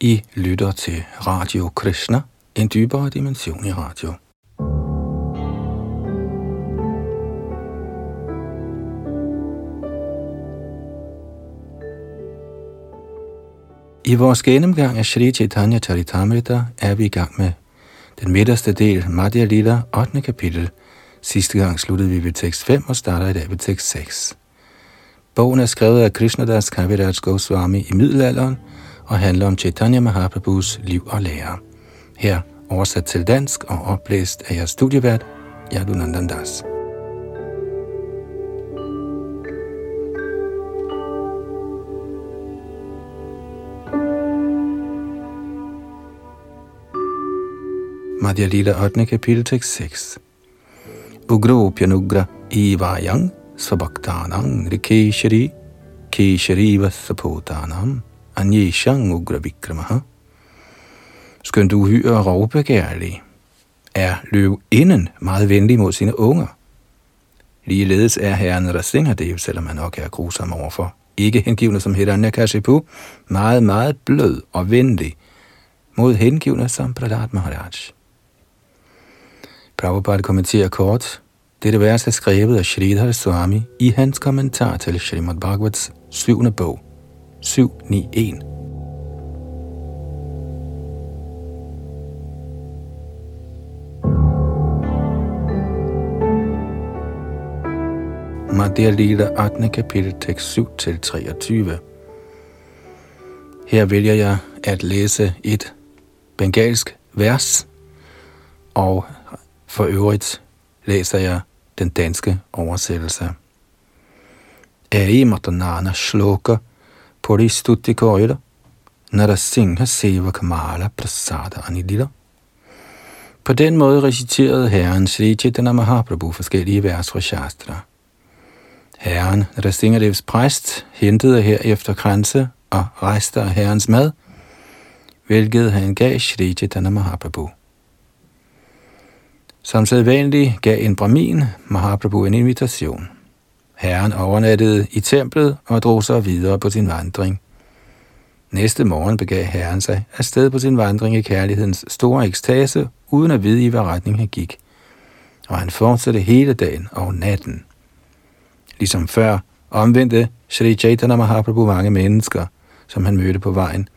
I lytter til Radio Krishna, en dybere dimension i radio. I vores gennemgang af Sri Chaitanya Charitamrita er vi i gang med den midterste del, Madhya Lila, 8. kapitel. Sidste gang sluttede vi ved tekst 5 og starter i dag ved tekst 6. Bogen er skrevet af Krishnadas Kaviraj Goswami i middelalderen og handler om Chaitanya Mahaprabhus liv og lære. Her oversat til dansk og oplæst af jeres studievært, Yadunandandas. Madhya Lila 8. kapitel tekst 6. Ugropyanugra Ivayang Svabhaktanang Rikeshari Keshari Vasapotanam Anyeshang Ugra Vikramaha Skønt uhyre og rovbegærlig, er løvinden meget venlig mod sine unger. Ligeledes er herren Rasingadev, selvom han nok er grusom overfor, ikke hengivende som Hiranyakashipu, meget, meget blød og venlig mod hengivende som Pradat Maharaj. Prabhupada kommenterer kort, dette vers er skrevet af Sridhar Swami i hans kommentar til Srimad Bhagavats 7. bog, 791. Madhya Lila 8. kapitel tekst 7-23. Her vælger jeg at læse et bengalsk vers, og for øvrigt læser jeg den danske oversættelse. Aimatanana shloka puristuti koira narasingha seva kamala prasada anidila. På den måde reciterede herren Sri Chaitanya Mahaprabhu forskellige vers fra Shastra. Herren Rasingadevs præst hentede herefter kranse og rejste af herrens mad, hvilket han gav Sri Chaitanya Mahaprabhu. Som sædvanligt gav en brahmin Mahaprabhu en invitation. Herren overnattede i templet og drog sig videre på sin vandring. Næste morgen begav herren sig afsted på sin vandring i kærlighedens store ekstase, uden at vide i hvad retning han gik. Og han fortsatte hele dagen og natten. Ligesom før omvendte Sri Chaitanya Mahaprabhu mange mennesker, som han mødte på vejen,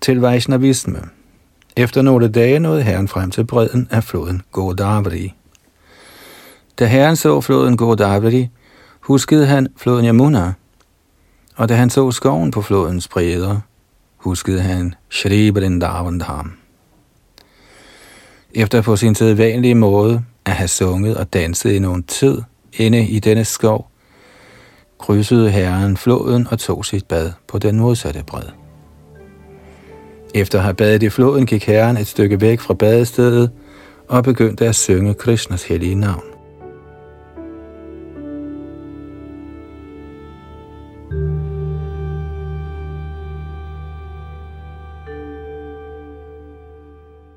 til Vaishnavisme. Efter nogle dage nåede herren frem til bredden af floden Godavari. Da herren så floden Godavari, huskede han floden Yamuna, og da han så skoven på flodens bredder, huskede han Shri Vrindavandham. Efter på sin sædvanlige måde at have sunget og danset i nogen tid inde i denne skov, krydsede herren floden og tog sit bad på den modsatte bred. Efter at have badet i floden, gik herren et stykke væk fra badestedet og begyndte at synge Krishnas hellige navn.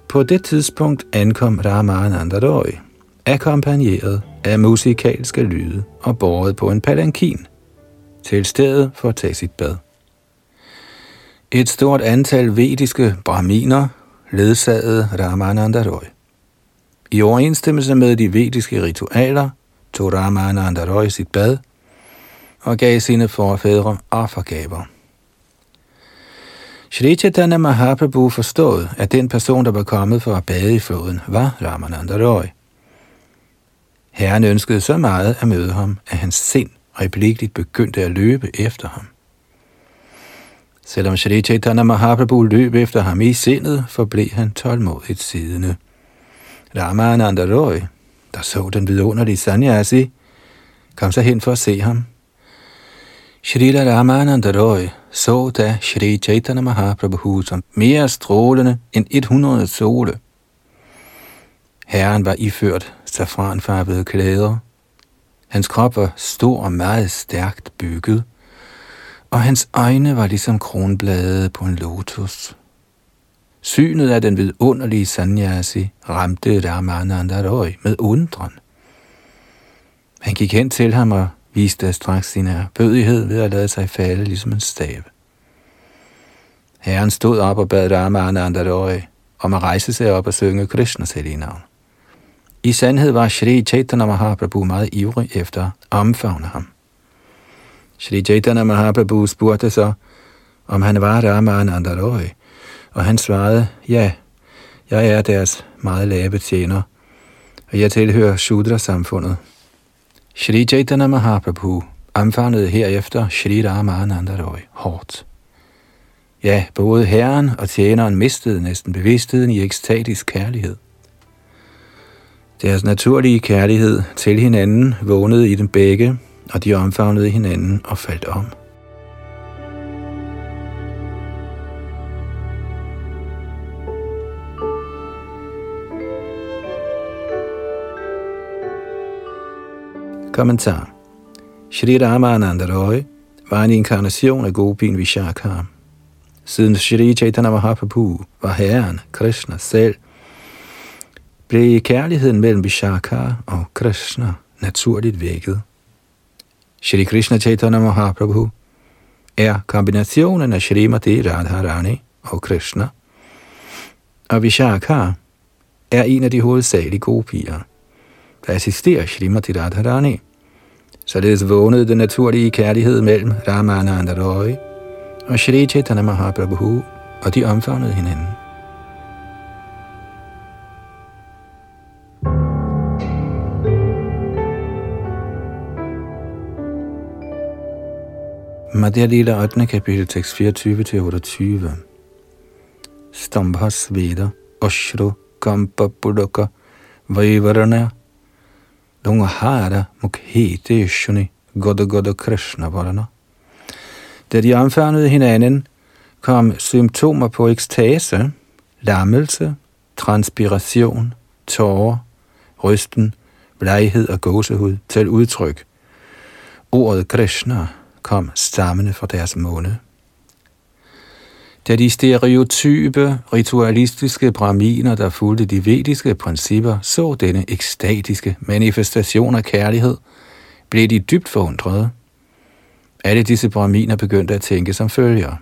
På det tidspunkt ankom Ramananda Roy, akkompagneret af musikalske lyde og båret på en palankin, til stedet for at tage sit bad. Et stort antal vediske brahminer ledsagede Ramananda Roy. I overensstemmelse med de vediske ritualer tog Ramananda Roy sit bad og gav sine forfædre offergaver. Shri Chaitanya Mahaprabhu forstod, at den person, der var kommet for at bade i floden, var Ramananda Roy. Herren ønskede så meget at møde ham, at hans sind øjeblikkeligt begyndte at løbe efter ham. Selvom Shri Chaitanya Mahaprabhu løb efter ham i sindet, forblev han tålmodigt siddende. Ramananda Roy, der så den vidunderlige sanyasi, kom så hen for at se ham. Shri Ramananda Roy så da Shri Chaitanya Mahaprabhu som mere strålende end 100 sole. Herren var iført safranfarvede klæder. Hans krop var stor og meget stærkt bygget, og hans øjne var ligesom kronblade på en lotus. Synet af den vidunderlige sanyasi ramte Ramananda Roy med undren. Han gik hen til ham og viste straks sin erbødighed ved at lade sig falde ligesom en stav. Herren stod op og bad Ramananda om at rejse sig op og synge Krishnas hellige navn. I sandhed var Shri Chaitanya Mahaprabhu meget ivrig efter at omfavne ham. Shri Chaitanya Mahaprabhu spurgte så, om han var Ramana Roy, og han svarede, ja, jeg er deres meget lave tjener, og jeg tilhører Shudra-samfundet. Shri Chaitanya Mahaprabhu omfavnede herefter Shri Ramananda Roy hårdt. Ja, både herren og tjeneren mistede næsten bevidstheden i ekstatisk kærlighed. Deres naturlige kærlighed til hinanden vågnede i dem begge, og de omfavnede hinanden og faldt om. Kommentar Shri Ramananda Roy var en inkarnation af Gopin Vishakha. Siden Shri Chaitanya Mahaprabhu var herren, Krishna selv, blev kærligheden mellem Vishakha og Krishna naturligt vækket. Shri Krishna Chaitanya Mahaprabhu er kombinationen af Shrimati Radharani og Krishna, og Vishakha er en af de hovedsagelige gopier, der assisterer Shrimati Radharani. Således vågnede den naturlige kærlighed mellem Ramananda Roy og Shri Chaitanya Mahaprabhu, og de omfavnede hinanden. Madhya Lila 8. kapitel, tekst 24-28. Stambhas Veda, Oshru, Kampa Pudoka, Vaivarana, Lunghara, Mukhete, Shuni, Goda Goda Krishna Varana. Da de omfavnede hinanden, kom symptomer på ekstase, lammelse, transpiration, tårer, rysten, bleghed og gåsehud til udtryk. Ordet Krishna kom stammende fra deres måne. Da de stereotype, ritualistiske braminer, der fulgte de vediske principper, så denne ekstatiske manifestation af kærlighed, blev de dybt forundrede. Alle disse braminer begyndte at tænke som følger.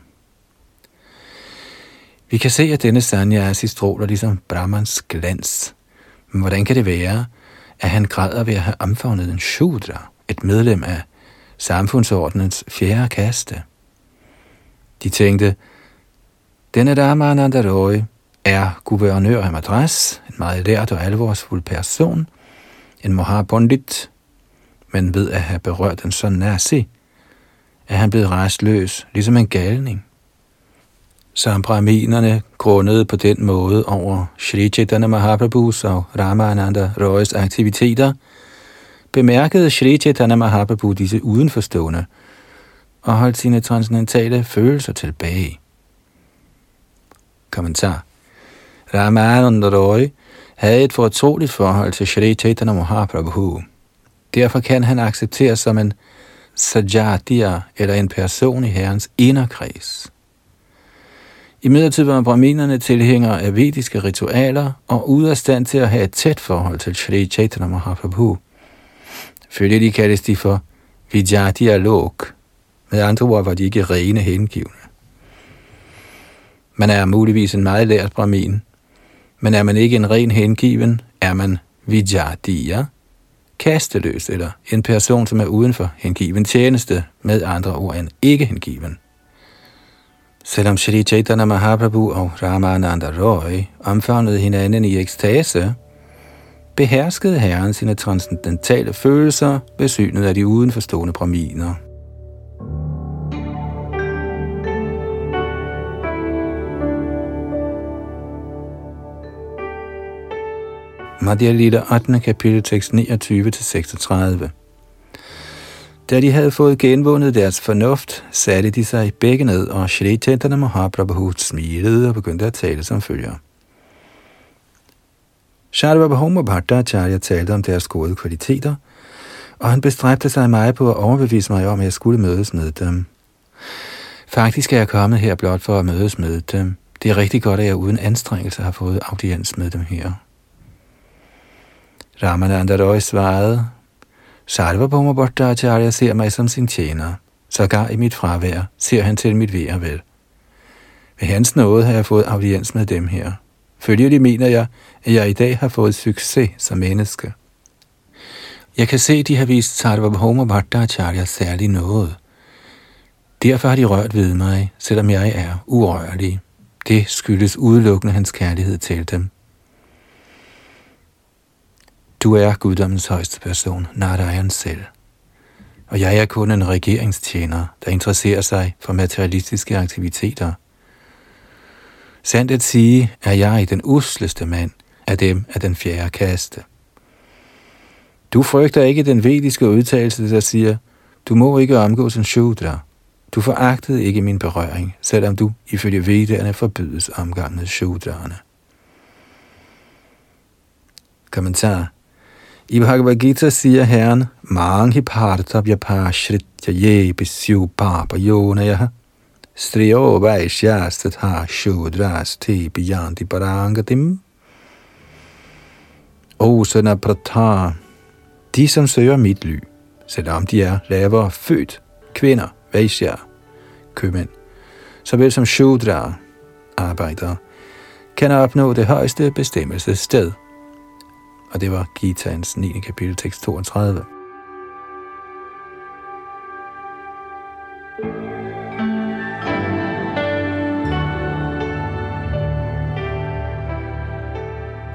Vi kan se, at denne sanyasi stråler ligesom Brahmans glans. Men hvordan kan det være, at han græder ved at have omfavnet en shudra, et medlem af samfundsordnens fjerde kaste? De tænkte, denne Dharmananda Roy er guvernør af Madras, en meget lært og alvorsfuld person, en Mahabondit, men ved at have berørt en sådan nasi, er han blevet restløs, ligesom en galning. Så brahminerne grundede på den måde over Shri Chaitanya Mahaprabhus og Ramananda Roys aktiviteter, bemærkede Shri Chaitanya Mahaprabhu disse udenforstående og holdt sine transcendentale følelser tilbage. Kommentar Ramananda Roy havde et fortroligt forhold til Shri Chaitanya Mahaprabhu. Derfor kan han accepteres som en sajatiya, eller en person i herrens inderkreds. I midlertid var brahminerne tilhængere af vediske ritualer og ude af stand til at have et tæt forhold til Shri Chaitanya Mahaprabhu. Følge de kaldes de for Vijatiya Lok. Med andre ord var de ikke rene hengivne. Man er muligvis en meget lært brahmin, men er man ikke en ren hengiven, er man vijadiya, kasteløs eller en person, som er uden for hengiven tjeneste, med andre ord en ikke hengiven. Selvom Shri Chaitanya Mahaprabhu og Ramananda Roy omfavnede hinanden i ekstase, beherskede Herren sine transcendentale følelser ved synet af de udenforstående braminer. Madhya Lita 8. kapitel tekst 29-36. Da de havde fået genvundet deres fornuft, satte de sig begge ned, og Shri Chaitanya Mahaprabhu smilede og begyndte at tale som følger. Shadvabhoma Bhattacharya talte om deres gode kvaliteter, og han bestræbte sig meget på at overbevise mig om, at jeg skulle mødes med dem. Faktisk er jeg kommet her blot for at mødes med dem. Det er rigtig godt, at jeg uden anstrengelse har fået audiens med dem her. Ramananda Roy svarede, Sarvabhauma Bhattacharya ser mig som sin tjener. Sågar i mit fravær ser han til mit ved vel. Ved hans nåde har jeg fået audiens med dem her. Følgelig mener jeg, at jeg i dag har fået succes som menneske. Jeg kan se, at de har vist Sarvabhauma Bhattacharya særlig noget. Derfor har de rørt ved mig, selvom jeg er urørlig. Det skyldes udelukkende hans kærlighed til dem. Du er guddommens højeste person, Narayan selv. Og jeg er kun en regeringstjener, der interesserer sig for materialistiske aktiviteter. Sandt at sige, er jeg den usleste mand af dem af den fjerde kaste. Du frygter ikke den vediske udtalelse, der siger, du må ikke omgås en shudra. Du foragtede ikke min berøring, selvom du ifølge vedderne forbydes omgang med shudraerne. Kommentar i Bhagavad Gita siger Herren, Manghi parta vyapashritya ye bisyu papa yonaya striyo vaishyas tatha shudras te biyanti parangatim. O søn af Prata, de som søger mit ly, selvom de er lavere født, kvinder, vaishya, købmænd, såvel som shudra, arbejdere, kan opnå det højeste bestemmelsessted – og det var Gitaens 9. kapitel, tekst 32.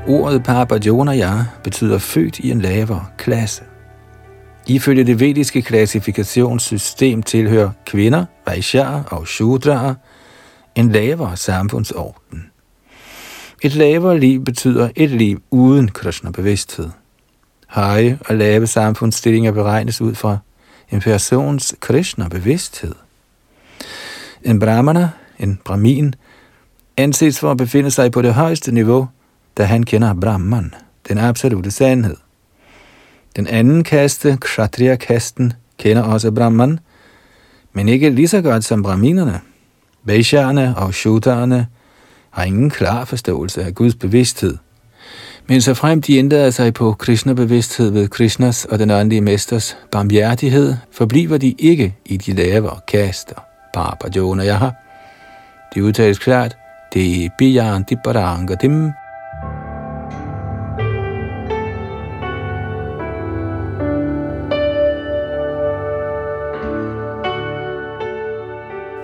Ordet Parabhajonaya betyder født i en lavere klasse. Ifølge det vediske klassifikationssystem tilhører kvinder, Vaishya og Shudra'er en lavere samfundsorden. Et lavere liv betyder et liv uden Krishna-bevidsthed. Høje og lave samfundsstillinger beregnes ud fra en persons Krishna-bevidsthed. En brahmana, en brahmin, anses for at befinde sig på det højeste niveau, da han kender Brahman, den absolute sandhed. Den anden kaste, Kshatriya-kasten, kender også Brahman, men ikke lige så godt som brahminerne. Vaishyerne og Shuddherne har ingen klar forståelse af Guds bevidsthed. Men så frem de ændrede sig på Krishna-bevidsthed ved Krishnas og den åndelige mesters barmhjertighed, forbliver de ikke i de lavere kaster. Papa Jonah jeg har. Det udtales klart, det er Bijan Dipparanga Dim.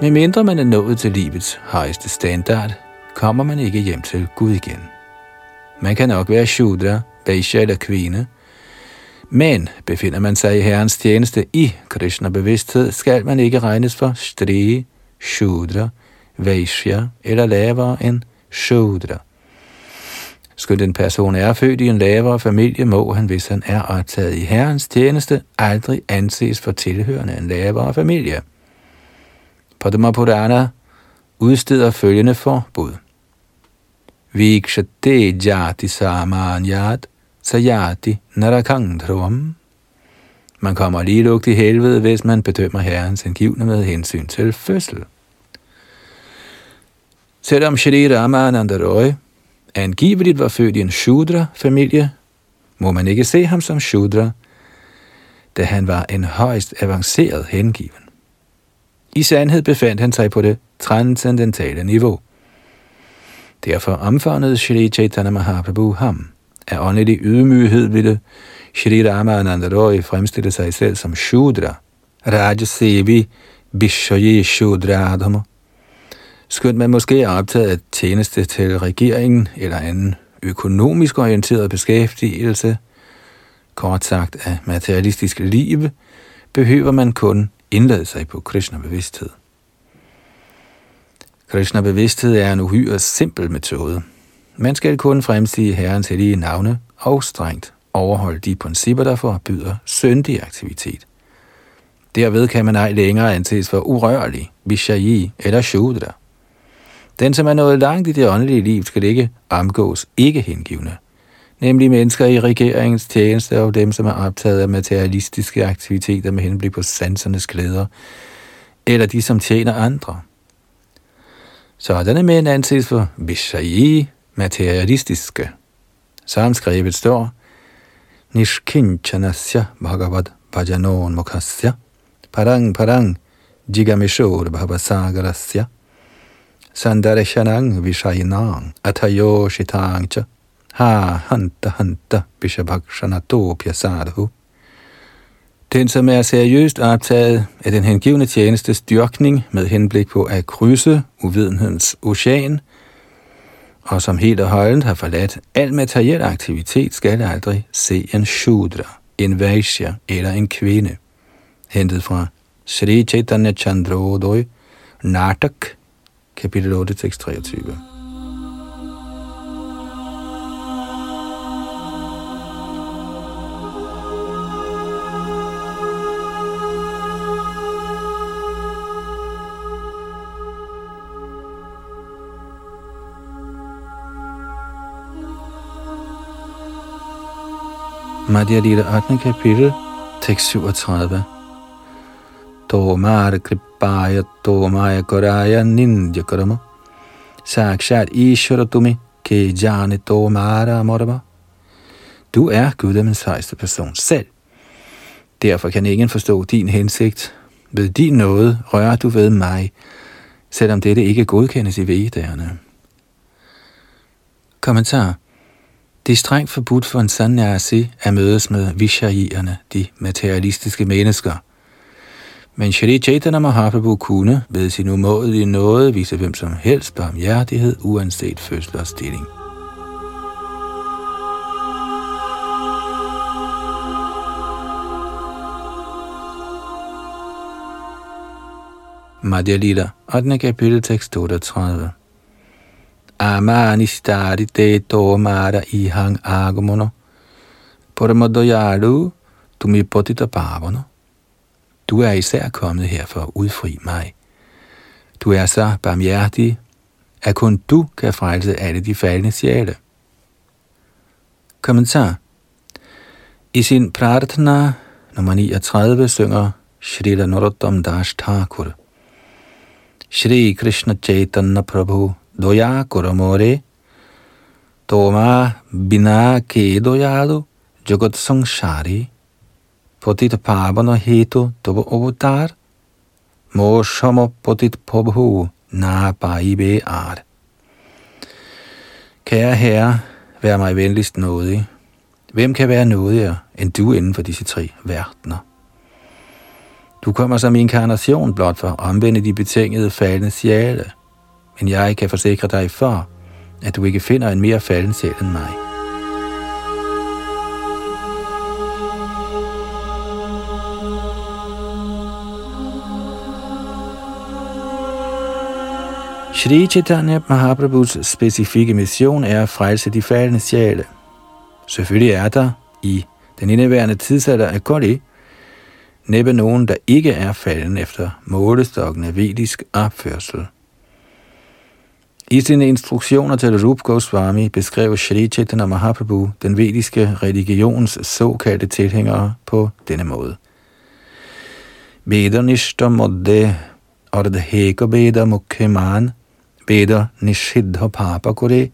Men mindre man er nået til livets højeste standard, kommer man ikke hjem til Gud igen. Man kan nok være shudra, vaishya eller kvinde, men befinder man sig i Herrens tjeneste i Krishna-bevidsthed, skal man ikke regnes for stri, shudra, vaishya eller lavere end shudra. Skulle en person er født i en lavere familie, må han, hvis han er optaget i Herrens tjeneste, aldrig anses for tilhørende en lavere familie. Padma Purana udsteder følgende forbud. Vikshate jati samanyat sayati narakang dhruvam. Man kommer lige lugt i helvede, hvis man bedømmer herrens indgivende med hensyn til fødsel. Selvom Shri Ramananda Roy angiveligt var født i en Shudra-familie, må man ikke se ham som Shudra, da han var en højst avanceret hengiven. I sandhed befandt han sig på det transcendentale niveau. Derfor omfavnede Shri Chaitanya Mahaprabhu ham. Af åndelig ydmyghed ville Shri Ramananda Roy fremstille sig selv som Shudra, Rajasevi Bishoye Shudradhama. Skønt man måske er optaget af tjeneste til regeringen eller anden økonomisk orienteret beskæftigelse, kort sagt af materialistisk liv, behøver man kun indlade sig på Krishna-bevidsthed. Krishna-bevidsthed er en uhyre simpel metode. Man skal kun fremstige Herrens hellige navne og strengt overholde de principper, der forbyder syndig aktivitet. Derved kan man ej længere anses for urørlig, vishayi eller shudra. Den, som er nået langt i det åndelige liv, skal ikke omgås ikke hengivne, nemlig mennesker i regeringens tjeneste og dem, som er optaget af materialistiske aktiviteter med henblik på sansernes glæder, eller de, som tjener andre – Sådanne mænd anses for vishayi, materialistiske. Samskrevet står, Nishkinchanasya bhagavad bhajanon mukhasya parang parang Jigamishur bhavasagarasya Sandareshanang Vishayinang Atayoshitang Cha Ha Hanta Hanta Bishabhakshanatopya Sadhu den, som er seriøst optaget af den hengivne tjenestes dyrkning med henblik på at krydse uvidenhedens ocean, og som helt og holdent har forladt al materiel aktivitet, skal aldrig se en shudra, en vaishya eller en kvinde. Hentet fra Sri Chaitanya Chandrodoi, Natak, kapitel 8, tekst 23. Madhya Lila 8. kapitel, tekst 37. Tomar kripaya tomaya koraya nindya karama. Sakshat ishara tumi ke jane tomara morama. Du er Guddommens højeste person selv. Derfor kan ingen forstå din hensigt. Ved din nåde rører du ved mig, selvom dette ikke godkendes i vedderne. Kommentar det er strengt forbudt for en sannyasi at mødes med vishayierne, de materialistiske mennesker. Men Shri Chaitanya Mahaprabhu kunne ved sin umådelige nåde vise hvem som helst barmhjertighed, uanset fødsel og stilling. Madhya Lila, 8. kapitel, tekst 38 amanistari te tomara ihang agamono. Paramodoyalu tumi potita pavano. Du er især kommet her for at udfri mig. Du er så barmhjertig, at kun du kan frelse alle de faldende sjæle. Kommentar I sin Pratna nummer 39 synger Srila Narottam Das Thakur. Shri Krishna Chaitanya Prabhu doya koromore, toma bina ke doyado jagat samsari potit pavana hetu tobo mo moshama potit pobhu na paibe ar. Kære herre, vær mig venligst nådig. Hvem kan være nådigere end du inden for disse tre verdener? Du kommer som inkarnation blot for at omvende de betingede faldende sjæle – men jeg kan forsikre dig for, at du ikke finder en mere falden sjæl end mig. Shri Chaitanya Mahaprabhus specifikke mission er at frelse de faldende sjæle. Selvfølgelig er der i den indeværende tidsalder af Kali næppe nogen, der ikke er falden efter målestokken af vedisk opførsel – i sine instruktioner til Rup Goswami beskrev Sri Chaitanya Mahaprabhu den vediske religions såkaldte tilhængere på denne måde. Veda nishta modde ardheka veda mukheman veda nishiddha papakure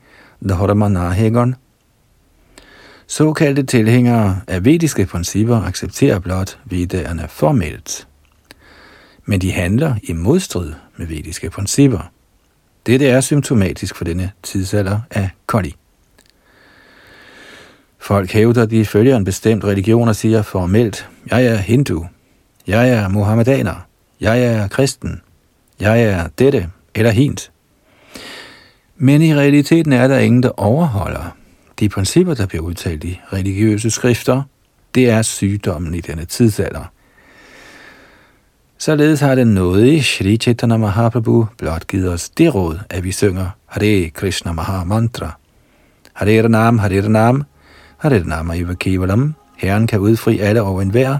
dharma dharmanahegan. Såkaldte tilhængere af vediske principper accepterer blot vedderne formelt, men de handler i modstrid med vediske principper. Dette er symptomatisk for denne tidsalder af Kali. Folk hævder, at de følger en bestemt religion og siger formelt, jeg er hindu, jeg er muhammedaner, jeg er kristen, jeg er dette eller hint. Men i realiteten er der ingen, der overholder de principper, der bliver udtalt i religiøse skrifter. Det er sygdommen i denne tidsalder. Således har den nåde Shri Chaitanya Mahaprabhu blot givet os det råd, at vi synger Hare Krishna Maha Mantra. Hare Nam, Hare Nam, Hare Nam Aiva Kevalam. Herren kan udfri alle over enhver,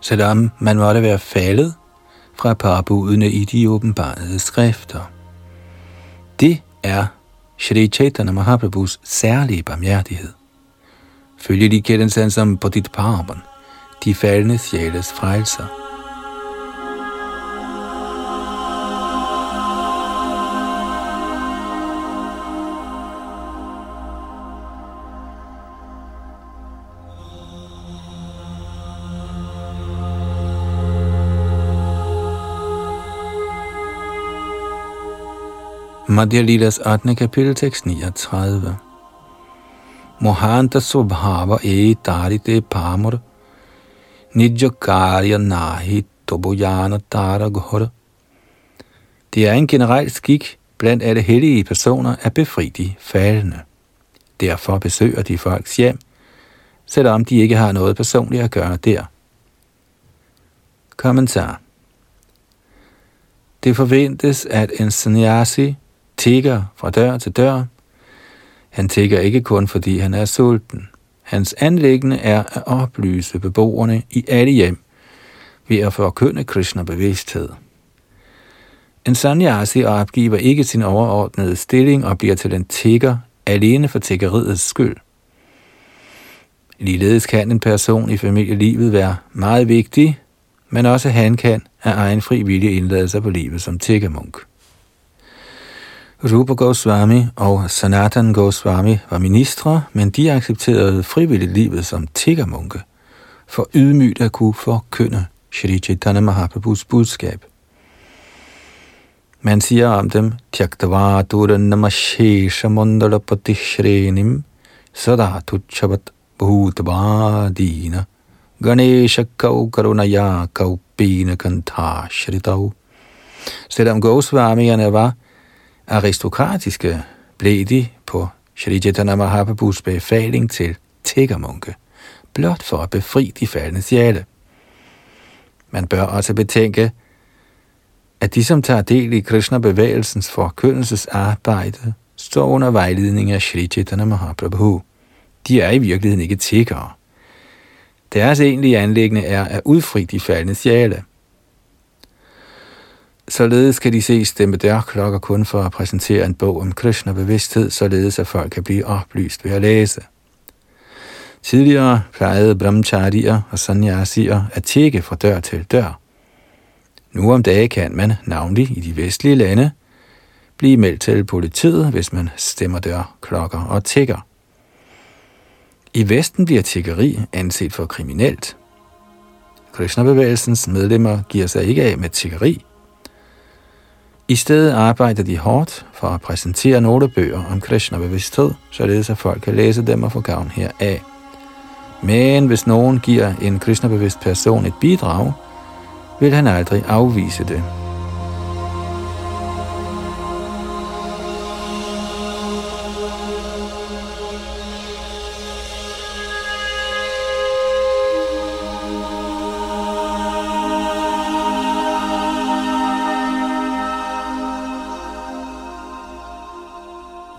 selvom man måtte være faldet fra parbudene i de åbenbarede skrifter. Det er Shri Chaitanya Mahaprabhus særlige barmhjertighed. Følge de kendes han som på dit parben, de faldende sjæles frelser. Madhya Lilas 8. kapitel, tekst 39. Mohanta Subhava e Darite Pamur Nijakarya Nahi Tobojana Tara Det er en generel skik blandt alle hellige personer at befri de faldende. Derfor besøger de folks hjem, selvom de ikke har noget personligt at gøre der. Kommentar Det forventes, at en sannyasi tigger fra dør til dør. Han tigger ikke kun, fordi han er sulten. Hans anlæggende er at oplyse beboerne i alle hjem ved at forkynde Krishna bevidsthed. En sannyasi opgiver ikke sin overordnede stilling og bliver til en tigger alene for tiggeriets skyld. Ligeledes kan en person i familielivet være meget vigtig, men også han kan af egen fri vilje indlade sig på livet som tiggermunk. Rupa Goswami og Sanatan Goswami var ministre, men de accepterede frivilligt livet som tiggermunke, for ydmygt at kunne forkynde Shri Chaitanya Mahaprabhus budskab. Man siger om dem, Tyaktavatura namashesha mandala patishrenim sadatu chabat bhutavadina Ganesha kau karunaya kau pina kanta Shritav. Selvom Goswamierne var aristokratiske, blev de på Shri Chaitanya Mahaprabhus befaling til tiggermunke, blot for at befri de faldende sjæle. Man bør også betænke, at de, som tager del i Krishna-bevægelsens forkyndelsesarbejde, står under vejledning af Shri Chaitanya Mahaprabhu. De er i virkeligheden ikke tiggere. Deres egentlige anlæggende er at udfri de faldende sjæle. Således kan de se stemme der klokker kun for at præsentere en bog om Krishna bevidsthed, således at folk kan blive oplyst ved at læse. Tidligere plejede brahmacharier og sannyasier at tjekke fra dør til dør. Nu om dagen kan man, navnlig i de vestlige lande, blive meldt til politiet, hvis man stemmer dør, klokker og tigger. I Vesten bliver tiggeri anset for kriminelt. Krishna-bevægelsens medlemmer giver sig ikke af med tiggeri, i stedet arbejder de hårdt for at præsentere nogle bøger om Krishna-bevidsthed, således at folk kan læse dem og få gavn heraf. Men hvis nogen giver en Krishna-bevidst person et bidrag, vil han aldrig afvise det.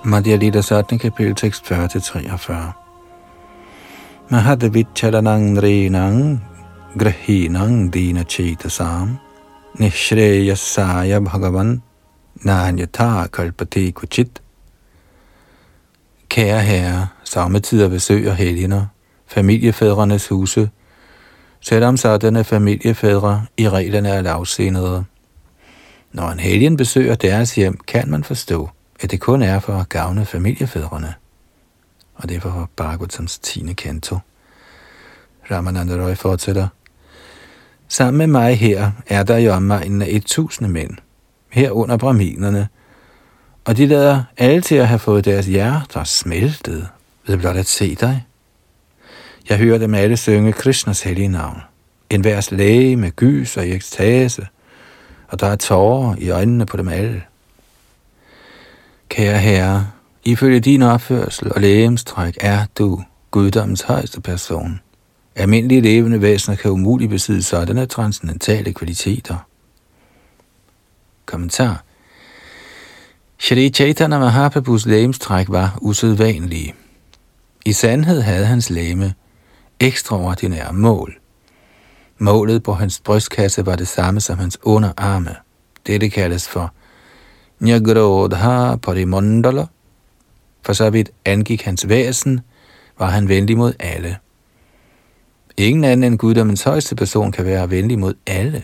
Madhya Lita 17. kapitel tekst 40-43. Mahad vicharanang renang grahinang dina chetasam nishreyasaya bhagavan nanyata kalpati kuchit. Kære herre, samtidig besøger helgener, familiefædrenes huse, selvom sådanne familiefædre i reglerne er lavsenede. Når en helgen besøger deres hjem, kan man forstå, at det kun er for at gavne familiefædrene. Og det er for Bhagavatams 10. kanto. Ramananda Roy fortsætter. Sammen med mig her er der i omegnen af et tusinde mænd, herunder braminerne, og de lader alle til at have fået deres hjerter smeltet ved blot at se dig. Jeg hører dem alle synge Krishnas hellige navn. En værs læge med gys og ekstase, og der er tårer i øjnene på dem alle. Kære Herre, ifølge din opførsel og lægemstræk er du guddommens højeste person. Almindelige levende væsener kan umuligt besidde sådanne transcendentale kvaliteter. Kommentar Shri Chaitanya Mahaprabhus lægemstræk var usædvanlige. I sandhed havde hans læme ekstraordinære mål. Målet på hans brystkasse var det samme som hans underarme. Dette kaldes for Nyagrodha parimandala. For så vidt angik hans væsen, var han venlig mod alle. Ingen anden end guddommens højeste person kan være venlig mod alle.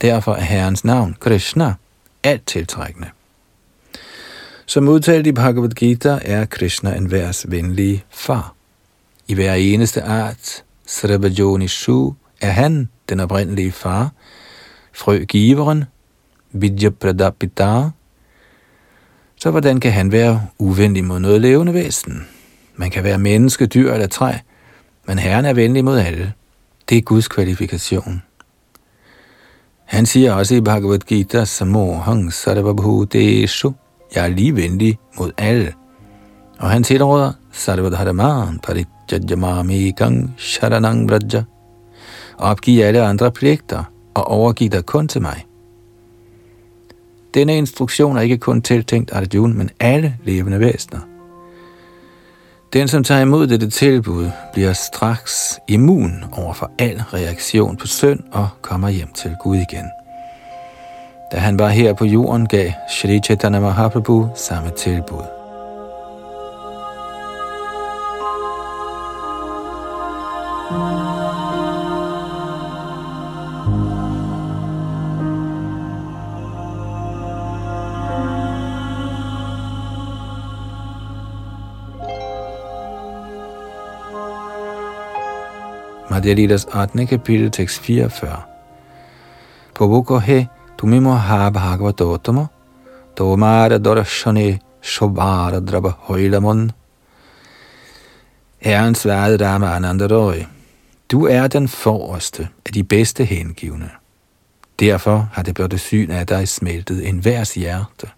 Derfor er Herrens navn, Krishna, alt tiltrækkende. Som udtalt i Bhagavad Gita er Krishna en værs venlige far. I hver eneste art, Sribajoni Shu, er han den oprindelige far, frøgiveren, Vidya Pradapita, så hvordan kan han være uvenlig mod noget levende væsen? Man kan være menneske, dyr eller træ, men Herren er venlig mod alle. Det er Guds kvalifikation. Han siger også i Bhagavad Gita, Samohang Sarvabhuteshu, jeg er lige venlig mod alle. Og han tilråder, Sarvadharaman Parijajamamikang Sharanang Vraja, opgiv alle andre pligter og overgiv dig kun til mig. Denne instruktion er ikke kun tiltænkt Arjuna, men alle levende væsener. Den, som tager imod dette tilbud, bliver straks immun over for al reaktion på synd og kommer hjem til Gud igen. Da han var her på jorden, gav Shri Chaitanya Mahaprabhu samme tilbud. Bhagavad Gita's 8. kapitel, tekst 44. Provokohe tumimo ha bhagavatotomo, tomara dorashane shobara draba højlamon. Herren svarede Rama Anandarøj, du er den forreste af de bedste hengivne. Derfor har det blotte syn af dig smeltet enhvers hjerte.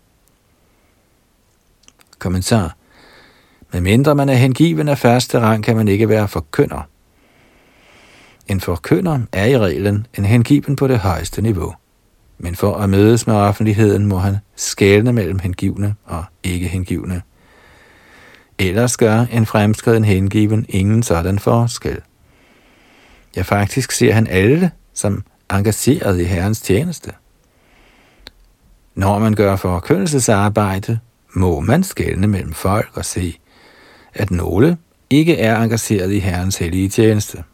Kommentar. Medmindre man er hengiven af første rang, kan man ikke være forkynder. En forkynder er i reglen en hengiven på det højeste niveau men for at mødes med offentligheden må han skælne mellem hengivne og ikke hengivne. Ellers gør en fremskreden hengiven ingen sådan forskel. Ja, faktisk ser han alle som engageret i Herrens tjeneste. Når man gør forkyndelsesarbejde, må man skælne mellem folk og se, at nogle ikke er engageret i Herrens hellige tjeneste.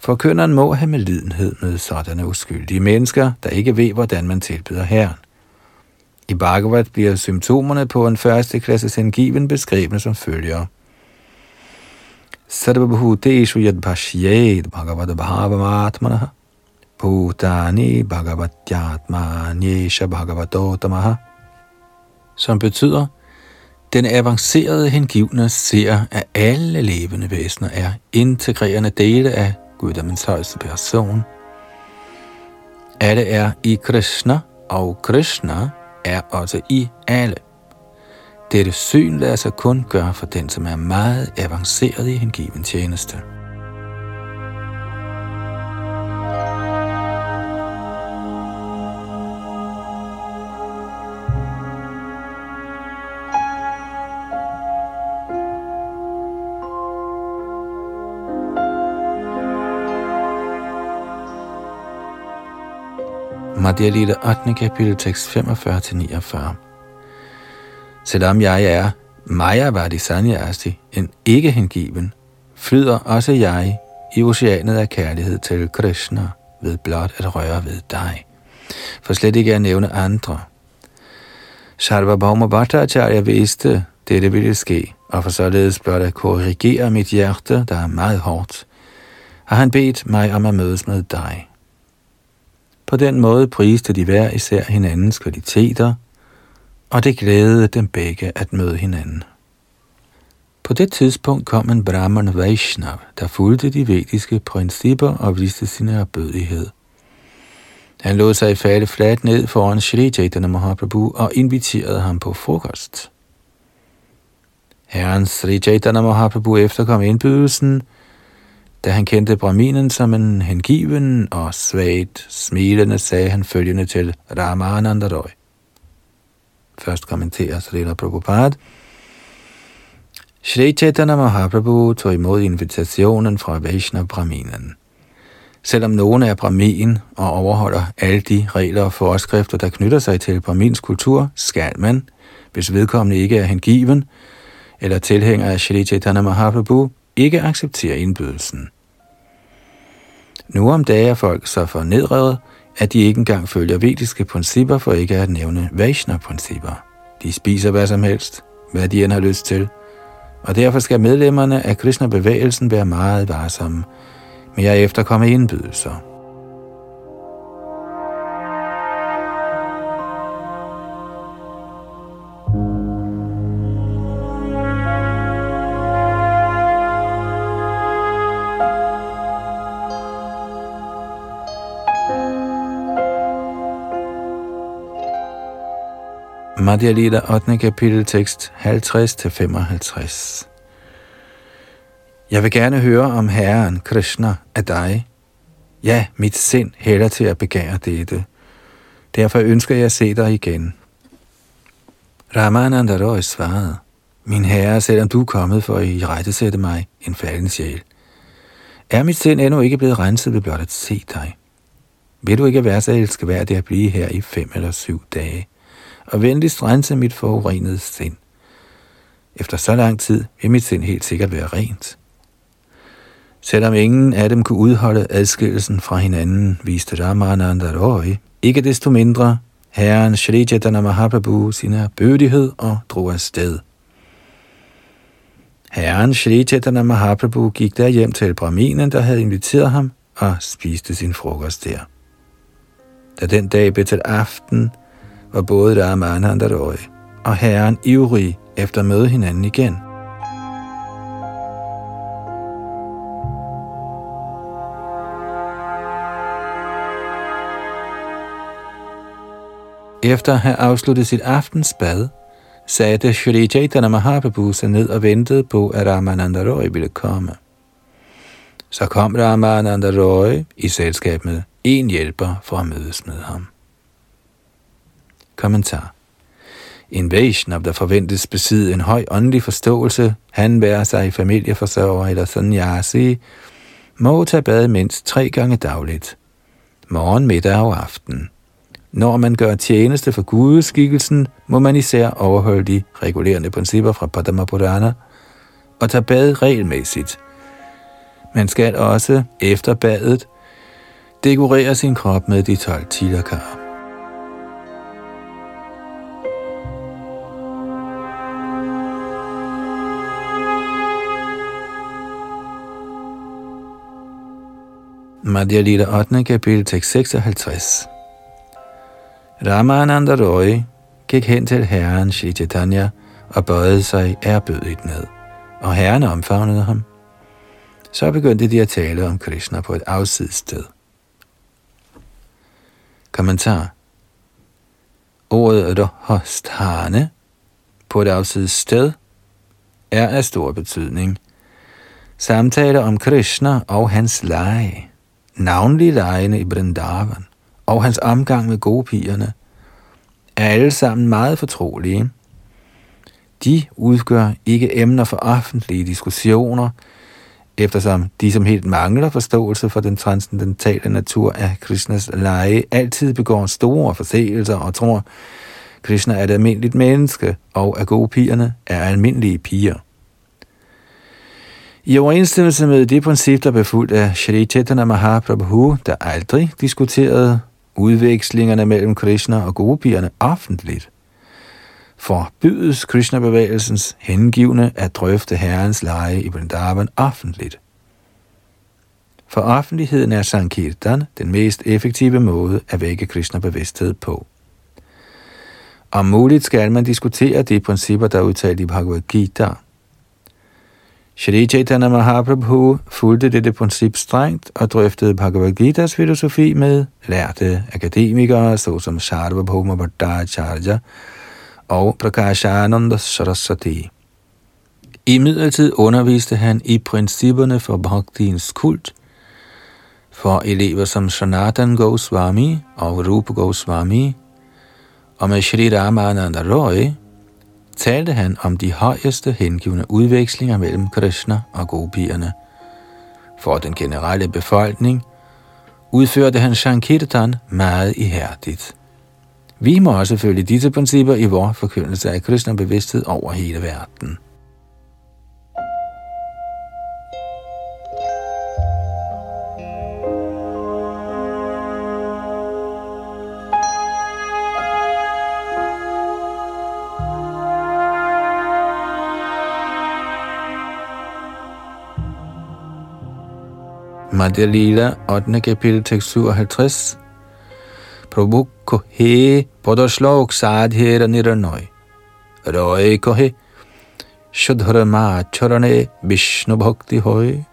Forkynderen må have med lidenhed med sådanne uskyldige mennesker, der ikke ved, hvordan man tilbyder Herren. I Bhagavad bliver symptomerne på en første klasses hengiven beskrevne som følger. Sarvabhuteshu yad pashyed bhagavad bhavamatmanaha bhutani bhagavatyatmanyesha bhagavatotamaha som betyder, den avancerede hengivne ser, at alle levende væsener er integrerende dele af guddommens højeste person. Alle er i Krishna, og Krishna er også i alle. Dette syn lader sig kun gøre for den, som er meget avanceret i hengiven tjeneste. Madhya Lila 8. kapitel, tekst 45-49. Selvom jeg er Mayavadi Sanyasi, en ikke hengiven, flyder også jeg i oceanet af kærlighed til Krishna ved blot at røre ved dig. For slet ikke at nævne andre. Sarvabhauma Bhattacharya vidste, dette ville ske, og for således blot at korrigere mit hjerte, der er meget hårdt, har han bedt mig om at mødes med dig. På den måde priste de hver især hinandens kvaliteter, og det glædede dem begge at møde hinanden. På det tidspunkt kom en Brahman Vaishnav, der fulgte de vediske principper og viste sin erbødighed. Han lod sig falde fladt ned foran Shri Chaitanya Mahaprabhu og inviterede ham på frokost. Herren Sri Chaitanya Mahaprabhu efterkom indbydelsen, da han kendte Brahminen som en hengiven og svagt smilende, sagde han følgende til Ramananda Roy. Først kommenterer Srila Prabhupada. Shri Chaitanya Mahaprabhu tog imod invitationen fra Vaishnav Brahminen. Selvom nogen er brahmin og overholder alle de regler og forskrifter, der knytter sig til brahmins kultur, skal man, hvis vedkommende ikke er hengiven eller tilhænger af Shri Chaitanya Mahaprabhu, ikke acceptere indbydelsen. Nu om dage er folk så fornedrede, at de ikke engang følger vediske principper for ikke at nævne Vaishnav-principper. De spiser hvad som helst, hvad de end har lyst til, og derfor skal medlemmerne af Krishna-bevægelsen være meget varsomme med at efterkomme indbydelser. Madhya Lita 8. kapitel tekst 50-55 Jeg vil gerne høre om Herren Krishna af dig. Ja, mit sind hælder til at begære dette. Derfor ønsker jeg at se dig igen. Ramananda Roy svarede, Min herre, selvom du er kommet for at i rette sætte mig, en falden sjæl, er mit sind endnu ikke blevet renset ved blot at se dig. Vil du ikke være så elskeværdig at blive her i fem eller syv dage, og venligst rense mit forurenede sind? Efter så lang tid vil mit sind helt sikkert være rent. Selvom ingen af dem kunne udholde adskillelsen fra hinanden, viste Ramananda Roy ikke desto mindre herren Shri Chaitanya Mahaprabhu sin erbødighed og drog afsted. Herren Shri Chaitanya Mahaprabhu gik der hjem til Brahminen, der havde inviteret ham, og spiste sin frokost der. Da den dag blev til aften, var både Ramananda Roy og herren ivrig efter at møde hinanden igen – Efter at have afsluttet sit aftensbad, satte Shri Chaitanya Mahaprabhu sig ned og ventede på, at Ramananda Roy ville komme. Så kom Ramananda Roy i selskab med en hjælper for at mødes med ham. Kommentar En Vaishnav, der forventes besidde en høj åndelig forståelse, han værer sig i familieforsørger eller sannyasi, må tage bad mindst tre gange dagligt. Morgen, middag og aften. Når man gør tjeneste for gudeskikkelsen, må man især overholde de regulerende principper fra Padma Purana og tage bad regelmæssigt. Man skal også efter badet dekorere sin krop med de 12 tilakar. Madhya Lila 8. kapitel tekst 56 Ramananda Roy gik hen til herren Shri Chaitanya og bøjede sig ærbødigt ned, og herren omfavnede ham. Så begyndte de at tale om Krishna på et afsides sted. Kommentar Ordet Rohostane på et afsides sted er af stor betydning. Samtaler om Krishna og hans lege, navnlig lejene i Brindavan, og hans omgang med pigerne er alle sammen meget fortrolige. De udgør ikke emner for offentlige diskussioner, eftersom de som helt mangler forståelse for den transcendentale natur af Krishnas lege, altid begår store forseelser og tror, Krishna er et almindeligt menneske, og at pigerne er almindelige piger. I overensstemmelse med det princip, der blev fuldt af Shri Chaitanya Mahaprabhu, der aldrig diskuterede udvekslingerne mellem Krishna og gopierne offentligt, forbydes Krishna-bevægelsens hengivne at drøfte herrens leje i Vrindavan offentligt. For offentligheden er Sankirtan den mest effektive måde at vække Krishna-bevidsthed på. Om muligt skal man diskutere de principper, der er udtalt i Bhagavad Gita – Shri Chaitanya Mahaprabhu fulgte dette princip strengt og drøftede Bhagavad Gita's filosofi med lærte akademikere såsom Sarvabhauma Bhattacharya og Prakashananda Saraswati. I midlertid underviste han i principperne for bhaktiens kult for elever som Sanatan Goswami og Rupa Goswami, og med Shri Ramananda Roy talte han om de højeste hengivne udvekslinger mellem Krishna og gopierne. For den generelle befolkning udførte han Shankirtan meget ihærdigt. Vi må også følge disse principper i vores forkyndelse af Krishna bevidsthed over hele verden. Madhya Lila, 8. kapitel, tekst 57. Prabhu he podoslok sadhera niranoi. Røy kohe shudhrama charane Vishnu bhakti høj.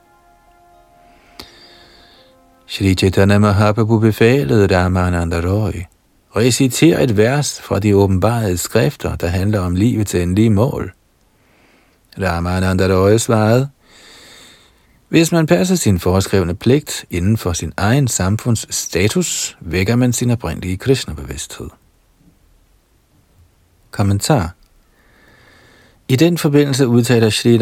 Shri Chaitanya Mahaprabhu befalede Ramananda Roy Reciter et vers fra de åbenbarede skrifter, der handler om livets endelige mål. Ramananda Roy svarede, hvis man passer sin foreskrevne pligt inden for sin egen samfunds status, vækker man sin oprindelige Krishna-bevidsthed. Kommentar I den forbindelse udtaler Sri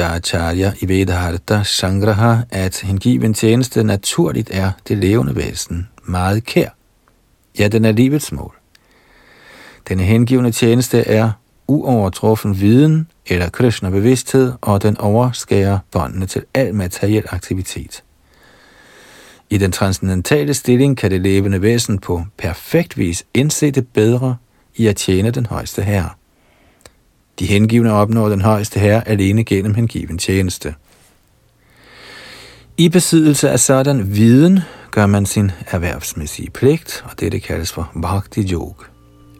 Acharya i Vedharta Sangraha, at hengiven tjeneste naturligt er det levende væsen, meget kær. Ja, den er livets mål. Denne hengivende tjeneste er uovertruffen viden eller Krishna-bevidsthed, og den overskærer båndene til al materiel aktivitet. I den transcendentale stilling kan det levende væsen på perfekt vis indse det bedre i at tjene den højeste herre. De hengivne opnår den højeste herre alene gennem hengiven tjeneste. I besiddelse af sådan viden gør man sin erhvervsmæssige pligt, og dette kaldes for bhakti yoga.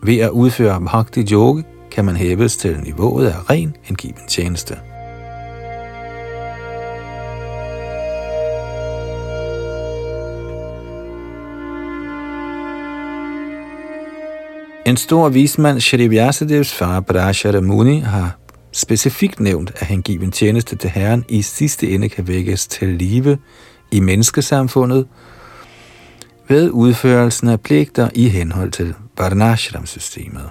Ved at udføre bhakti yoga kan man hæves til niveauet af ren hengiven tjeneste. En stor vismand, Shri Vyasadevs far, Brashara Muni, har specifikt nævnt, at hengiven tjeneste til Herren i sidste ende kan vækkes til live i menneskesamfundet ved udførelsen af pligter i henhold til Varnashram-systemet.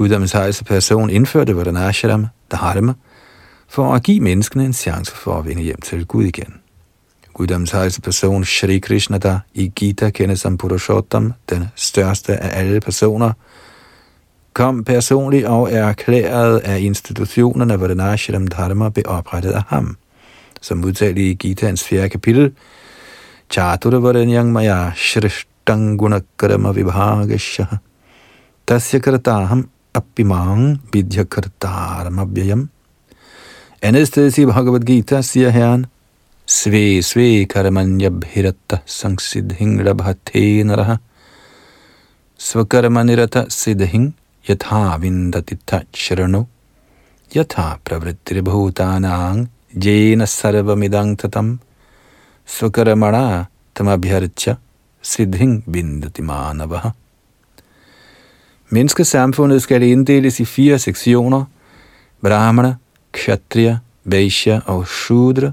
Guddommens højeste person indførte Varnashram, Dharma, for at give menneskene en chance for at vende hjem til Gud igen. Guddommens højeste person, Shri Krishna, der i Gita kendes som Purushottam, den største af alle personer, kom personligt og er erklæret af institutionerne Varnashram Dharma blev oprettet af ham. Som udtalt i Gitaens 4. kapitel, Chaturvaranyang maya shristang gunakarama vibhagasha tasya Krataham apimang vidyakartaramabhyayam. Andet sted i Bhagavad Gita siger Herren, Sve sve karamanyabhiratta sangsidhing rabhate naraha. Svakaramanirata siddhing yatha vindatitta sharano yatha pravrittir bhutanang jena sarvamidang tatam. Svakaramana tamabhyarcha siddhing vindati manavaha. Menneskesamfundet skal inddeles i fire sektioner, Brahmana, Kshatriya, Vaishya og Shudra,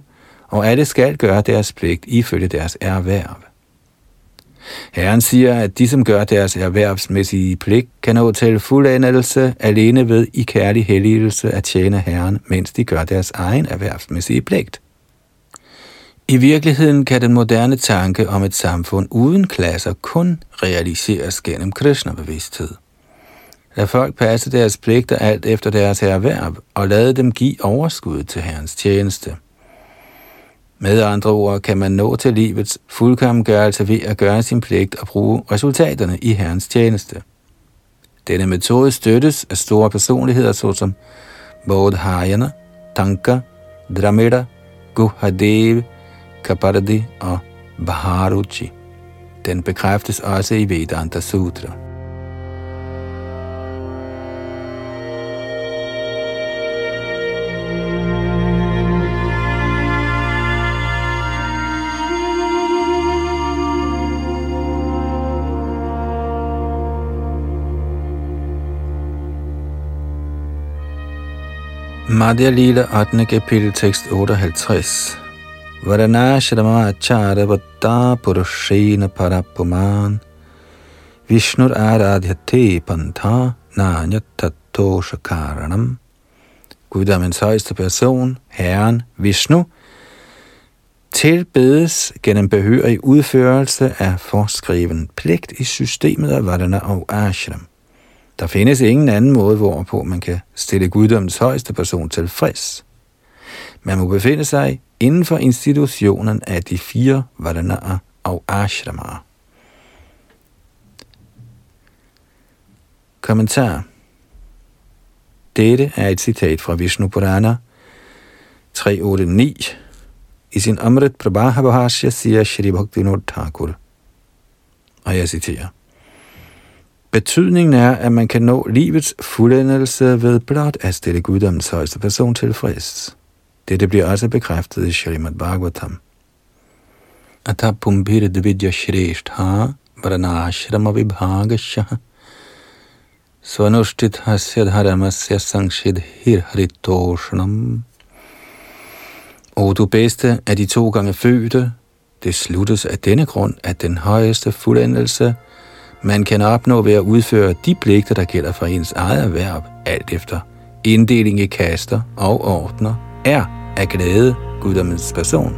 og alle skal gøre deres pligt ifølge deres erhverv. Herren siger, at de, som gør deres erhvervsmæssige pligt, kan nå til fuldendelse alene ved i kærlig helligelse at tjene Herren, mens de gør deres egen erhvervsmæssige pligt. I virkeligheden kan den moderne tanke om et samfund uden klasser kun realiseres gennem Krishna-bevidsthed. Lad folk passe deres pligter alt efter deres erhverv, og lade dem give overskud til Herrens tjeneste. Med andre ord kan man nå til livets fuldkommengørelse ved at gøre sin pligt og bruge resultaterne i Herrens tjeneste. Denne metode støttes af store personligheder såsom Bodhayana, Tanka, Dramira, Guhadev, Kapardi og Baharuchi. Den bekræftes også i Vedanta Sutra. Madhya Lila 8. kapitel tekst 58 Varanashrama Charavatta Purushena Parapuman Vishnur Aradhyate Pantha Nanyatattosha Karanam Guddommens højeste person, Herren Vishnu, tilbedes gennem behørig udførelse af forskriven pligt i systemet af Varana og Ashram. Der findes ingen anden måde, hvorpå man kan stille guddommens højeste person tilfreds. Man må befinde sig inden for institutionen af de fire varanaer og Ashramaer. Kommentar Dette er et citat fra Vishnu Purana 389. I sin Amrit Prabha siger Shri Bhaktivinoda Thakur, og jeg citerer, Betydningen er, at man kan nå livets fuldendelse ved blot at stille guddommens højeste person tilfreds. Dette bliver også bekræftet i Shrimad Bhagavatam. Ata pumbir dvidya shreshtha varanashrama vibhagasha svanushtit hasya dharamasya sangshid hirharitoshnam. O du bedste af de to gange fødte, det sluttes af denne grund, at den højeste fuldendelse, man kan opnå ved at udføre de pligter, der gælder for ens eget erhverv, alt efter inddeling i kaster og ordner, er af glæde guddommens person.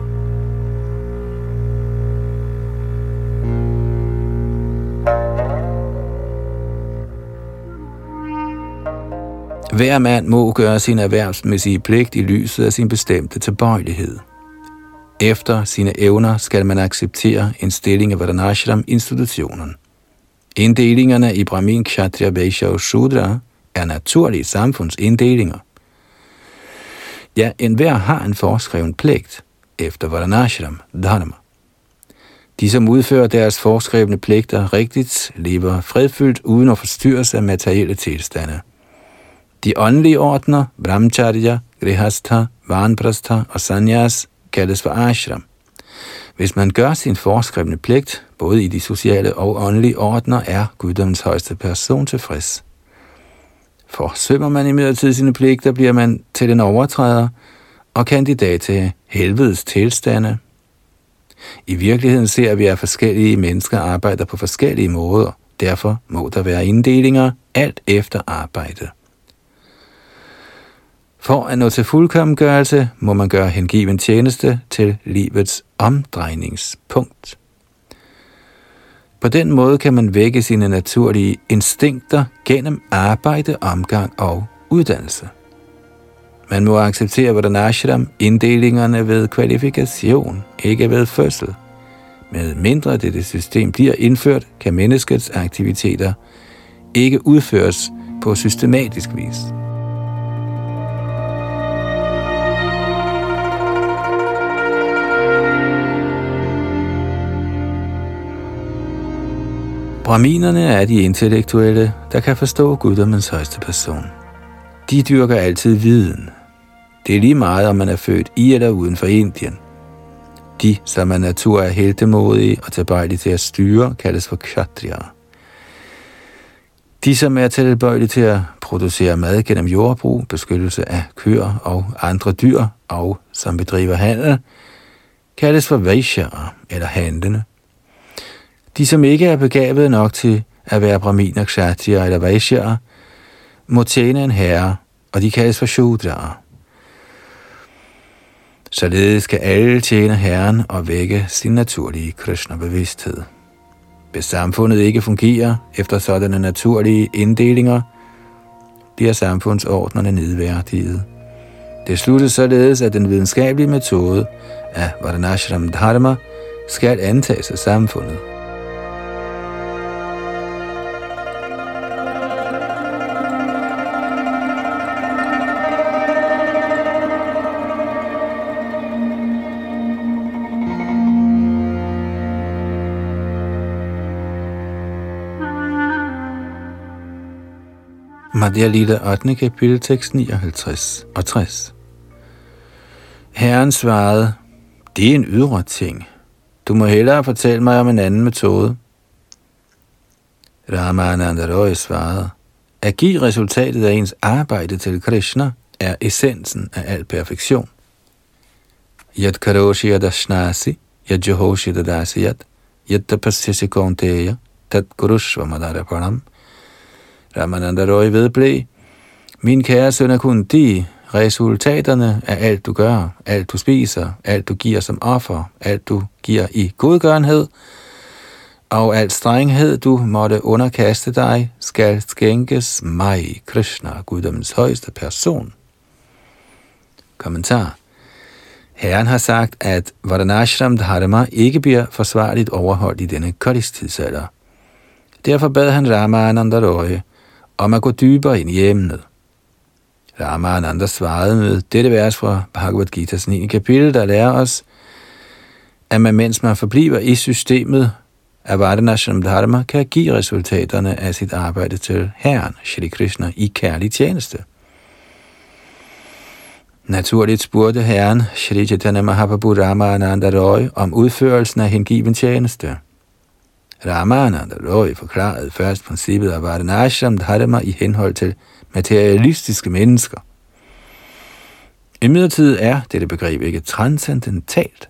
Hver mand må gøre sin erhvervsmæssige pligt i lyset af sin bestemte tilbøjelighed. Efter sine evner skal man acceptere en stilling af Varanashram-institutionen. Inddelingerne i Brahmin, Kshatriya, Vaishya og Shudra er naturlige samfundsinddelinger. Ja, enhver har en foreskreven pligt efter Varanashram, Dharma. De, som udfører deres foreskrevne pligter rigtigt, lever fredfyldt uden at forstyrres af materielle tilstande. De åndelige ordner, brahmacharya, grihastha, vanprastha og sanyas, kaldes for ashram. Hvis man gør sin foreskrevne pligt, både i de sociale og åndelige ordner, er guddommens højeste person tilfreds. Forsømmer man imidlertid sine pligter, bliver man til en overtræder og kandidat til helvedes tilstande. I virkeligheden ser vi, at forskellige mennesker arbejder på forskellige måder. Derfor må der være inddelinger alt efter arbejdet. For at nå til fuldkommengørelse, må man gøre hengiven tjeneste til livets omdrejningspunkt. På den måde kan man vække sine naturlige instinkter gennem arbejde, omgang og uddannelse. Man må acceptere hvordan ashram inddelingerne ved kvalifikation, ikke ved fødsel. Med mindre dette system bliver indført, kan menneskets aktiviteter ikke udføres på systematisk vis. Brahminerne er de intellektuelle, der kan forstå guddommens højeste person. De dyrker altid viden. Det er lige meget, om man er født i eller uden for Indien. De, som af natur er heltemodige og tilbøjelige til at styre, kaldes for kshatriya. De, som er tilbøjelige til at producere mad gennem jordbrug, beskyttelse af køer og andre dyr, og som bedriver handel, kaldes for vaishyaer eller handlende. De, som ikke er begavet nok til at være brahminer, kshatriya eller vaishyaer, må tjene en herre, og de kaldes for shudraer. Således skal alle tjene Herren og vække sin naturlige Krishna-bevidsthed. Hvis samfundet ikke fungerer efter sådanne naturlige inddelinger, bliver samfundsordnerne nedværdiget. Det sluttes således, at den videnskabelige metode af Varanashram Dharma skal antages af samfundet. Madhya Lila 8. kapitel, tekst 59 og 60. Herren svarede, det er en ydre ting. Du må hellere fortælle mig om en anden metode. Ramananda Roy svarede, at give resultatet af ens arbejde til Krishna er essensen af al perfektion. Yad karoshi adashnasi, yad johoshi dadasiyat, yad tapasyasi konteya, tat gurushva madarapanam, Ramananda Roy vedblev, min kære søn er kun de resultaterne af alt du gør, alt du spiser, alt du giver som offer, alt du giver i godgørenhed, og alt strenghed du måtte underkaste dig, skal skænkes mig, Krishna, guddommens højeste person. Kommentar. Herren har sagt, at Varanashram Dharma ikke bliver forsvarligt overholdt i denne kodistidsalder. Derfor bad han Ramananda Roy om at gå dybere ind i emnet. Ramananda svarede med dette vers fra Bhagavad Gita's 9. kapitel, der lærer os, at man mens man forbliver i systemet af Vardhanashram Dharma, kan give resultaterne af sit arbejde til Herren, Shri Krishna, i kærlig tjeneste. Naturligt spurgte Herren Shri Chaitanya Mahaprabhu Ramananda Roy om udførelsen af hengiven tjeneste. Ramananda Roy forklarede først princippet af Varanashram Dharma i henhold til materialistiske mennesker. I er dette begreb ikke transcendentalt.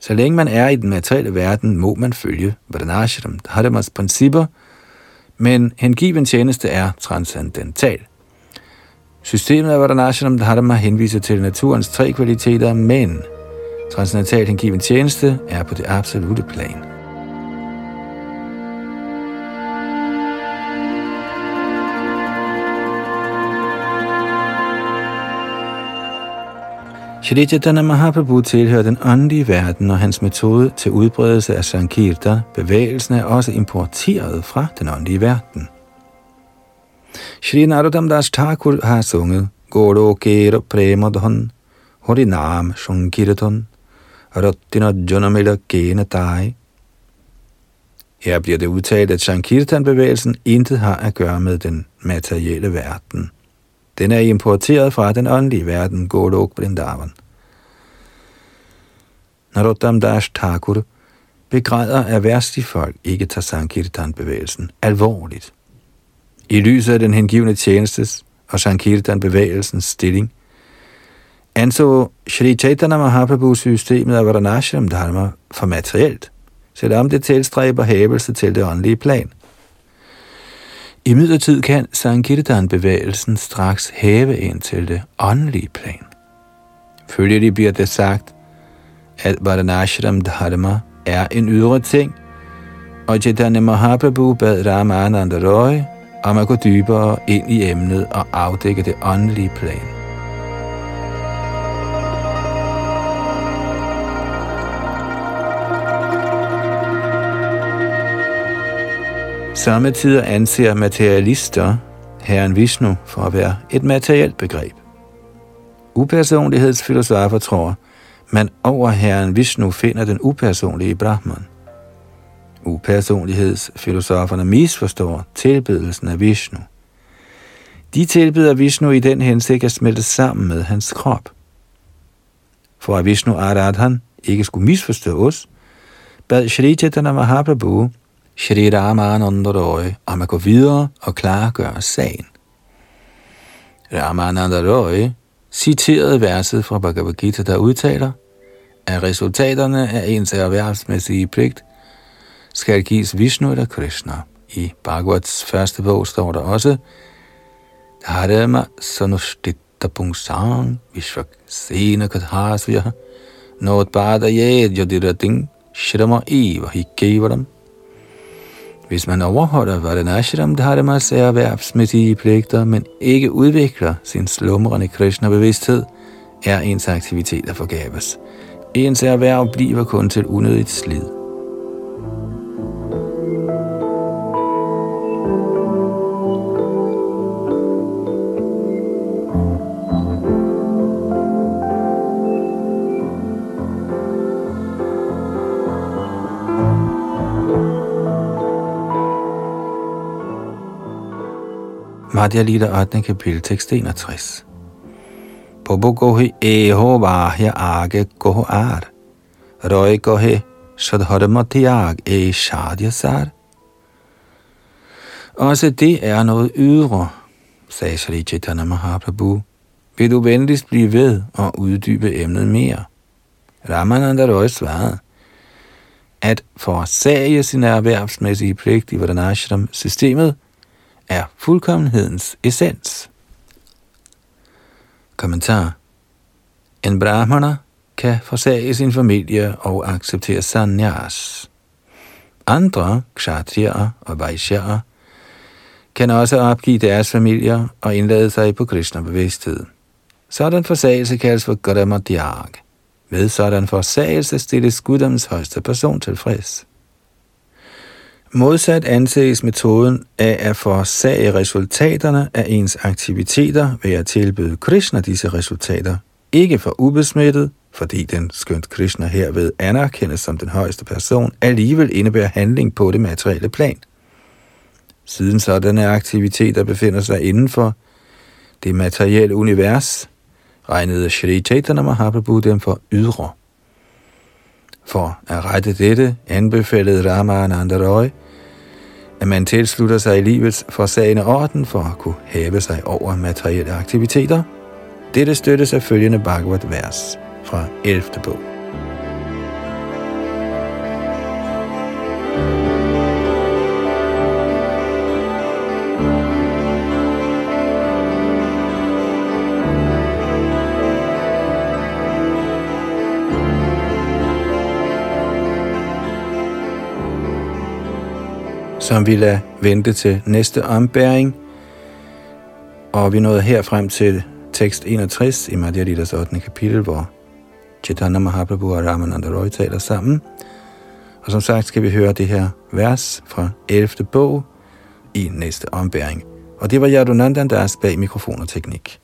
Så længe man er i den materielle verden, må man følge Varanashram Dharmas principper, men hengiven tjeneste er transcendental. Systemet af Varanashram Dharma henviser til naturens tre kvaliteter, men transcendental hengiven tjeneste er på det absolute plan. Shri Chaitanya Mahaprabhu tilhører den åndelige verden, og hans metode til udbredelse af Sankirta, bevægelsen, er også importeret fra den åndelige verden. Shri Narottam Das Thakur har sunget Goro Kero Premadhan Harinam Shankirtan Rattina Janamila Gena Dai. Her bliver det udtalt, at Sankirtan-bevægelsen intet har at gøre med den materielle verden. Den er importeret fra den åndelige verden, Golok Brindavan. Narottam Dash Thakur begræder, at værste folk ikke tager Sankirtan-bevægelsen alvorligt. I lyset af den hengivne tjenestes og Sankirtan-bevægelsens stilling, anså Sri Chaitanya Mahaprabhu systemet af Varanashram Dharma for materielt, selvom det tilstræber hævelse til det åndelige plan. I midlertid kan Sankirtan-bevægelsen straks hæve en til det åndelige plan. Følgelig bliver det sagt, at Varanashram Dharma er en ydre ting, og Chaitanya Mahaprabhu bad Ramananda Roy om at gå dybere ind i emnet og afdække det åndelige plan. Samtidig anser materialister Herren Vishnu for at være et materielt begreb. Upersonlighedsfilosofer tror, man over Herren Vishnu finder den upersonlige Brahman. Upersonlighedsfilosoferne misforstår tilbedelsen af Vishnu. De tilbeder Vishnu i den hensigt at smelte sammen med hans krop. For at Vishnu Aradhan ikke skulle misforstå os, bad Shri Chaitanya Mahaprabhu Shri Ramananda Roy om at gå videre og klargøre sagen. Ramananda Roy citerede verset fra Bhagavad Gita, der udtaler, at resultaterne af ens erhvervsmæssige pligt skal gives Vishnu eller Krishna. I Bhagavats første bog står der også, Dharma sanushtitta pungsang vishvak sena kathasvya jodira yadirating shrama eva hikevaram. Hvis man overholder Varanashram Dharmas erhvervsmæssige pligter, men ikke udvikler sin slumrende Krishna-bevidsthed, er ens aktiviteter forgabes. Ens erhverv bliver kun til unødigt slid. Madhya Lita 8. kapitel, tekst 61. Pobo gohi eho vahya age goho ar. Røy gohi shadharmatiag e shadyasar. Også det er noget ydre, sagde Sri Chaitanya Mahaprabhu. Vil du venligst blive ved og uddybe emnet mere? Ramananda Roy svarede, at forsage sin erhvervsmæssige pligt i Varanashram-systemet er fuldkommenhedens essens. Kommentar. En brahmana kan forsage sin familie og acceptere sanyas. Andre, kshatriyer og vaishyaer, kan også opgive deres familier og indlade sig på Krishna-bevidsthed. Sådan forsagelse kaldes for Gadamadhyag. Ved sådan forsagelse stilles guddoms højste person tilfreds. Modsat anses metoden af at forsage resultaterne af ens aktiviteter ved at tilbyde Krishna disse resultater, ikke for ubesmittet, fordi den skønt Krishna herved anerkendes som den højeste person, alligevel indebærer handling på det materielle plan. Siden sådanne aktiviteter befinder sig inden for det materielle univers, regnede Shri Chaitanya Mahaprabhu dem for ydre. For at rette dette anbefalede Ramananda Roy, at man tilslutter sig i livets forsagende orden for at kunne hæve sig over materielle aktiviteter. Dette støttes af følgende Bhagavad-vers fra 11. bog. Som vi lader vente til næste ombæring. Og vi nåede her frem til tekst 61 i Madhya Lidas 8. kapitel, hvor Chaitanya Mahaprabhu og Ramananda Roy taler sammen. Og som sagt skal vi høre det her vers fra 11. bog i næste ombæring. Og det var Yadunandan, der er bag mikrofon og teknik.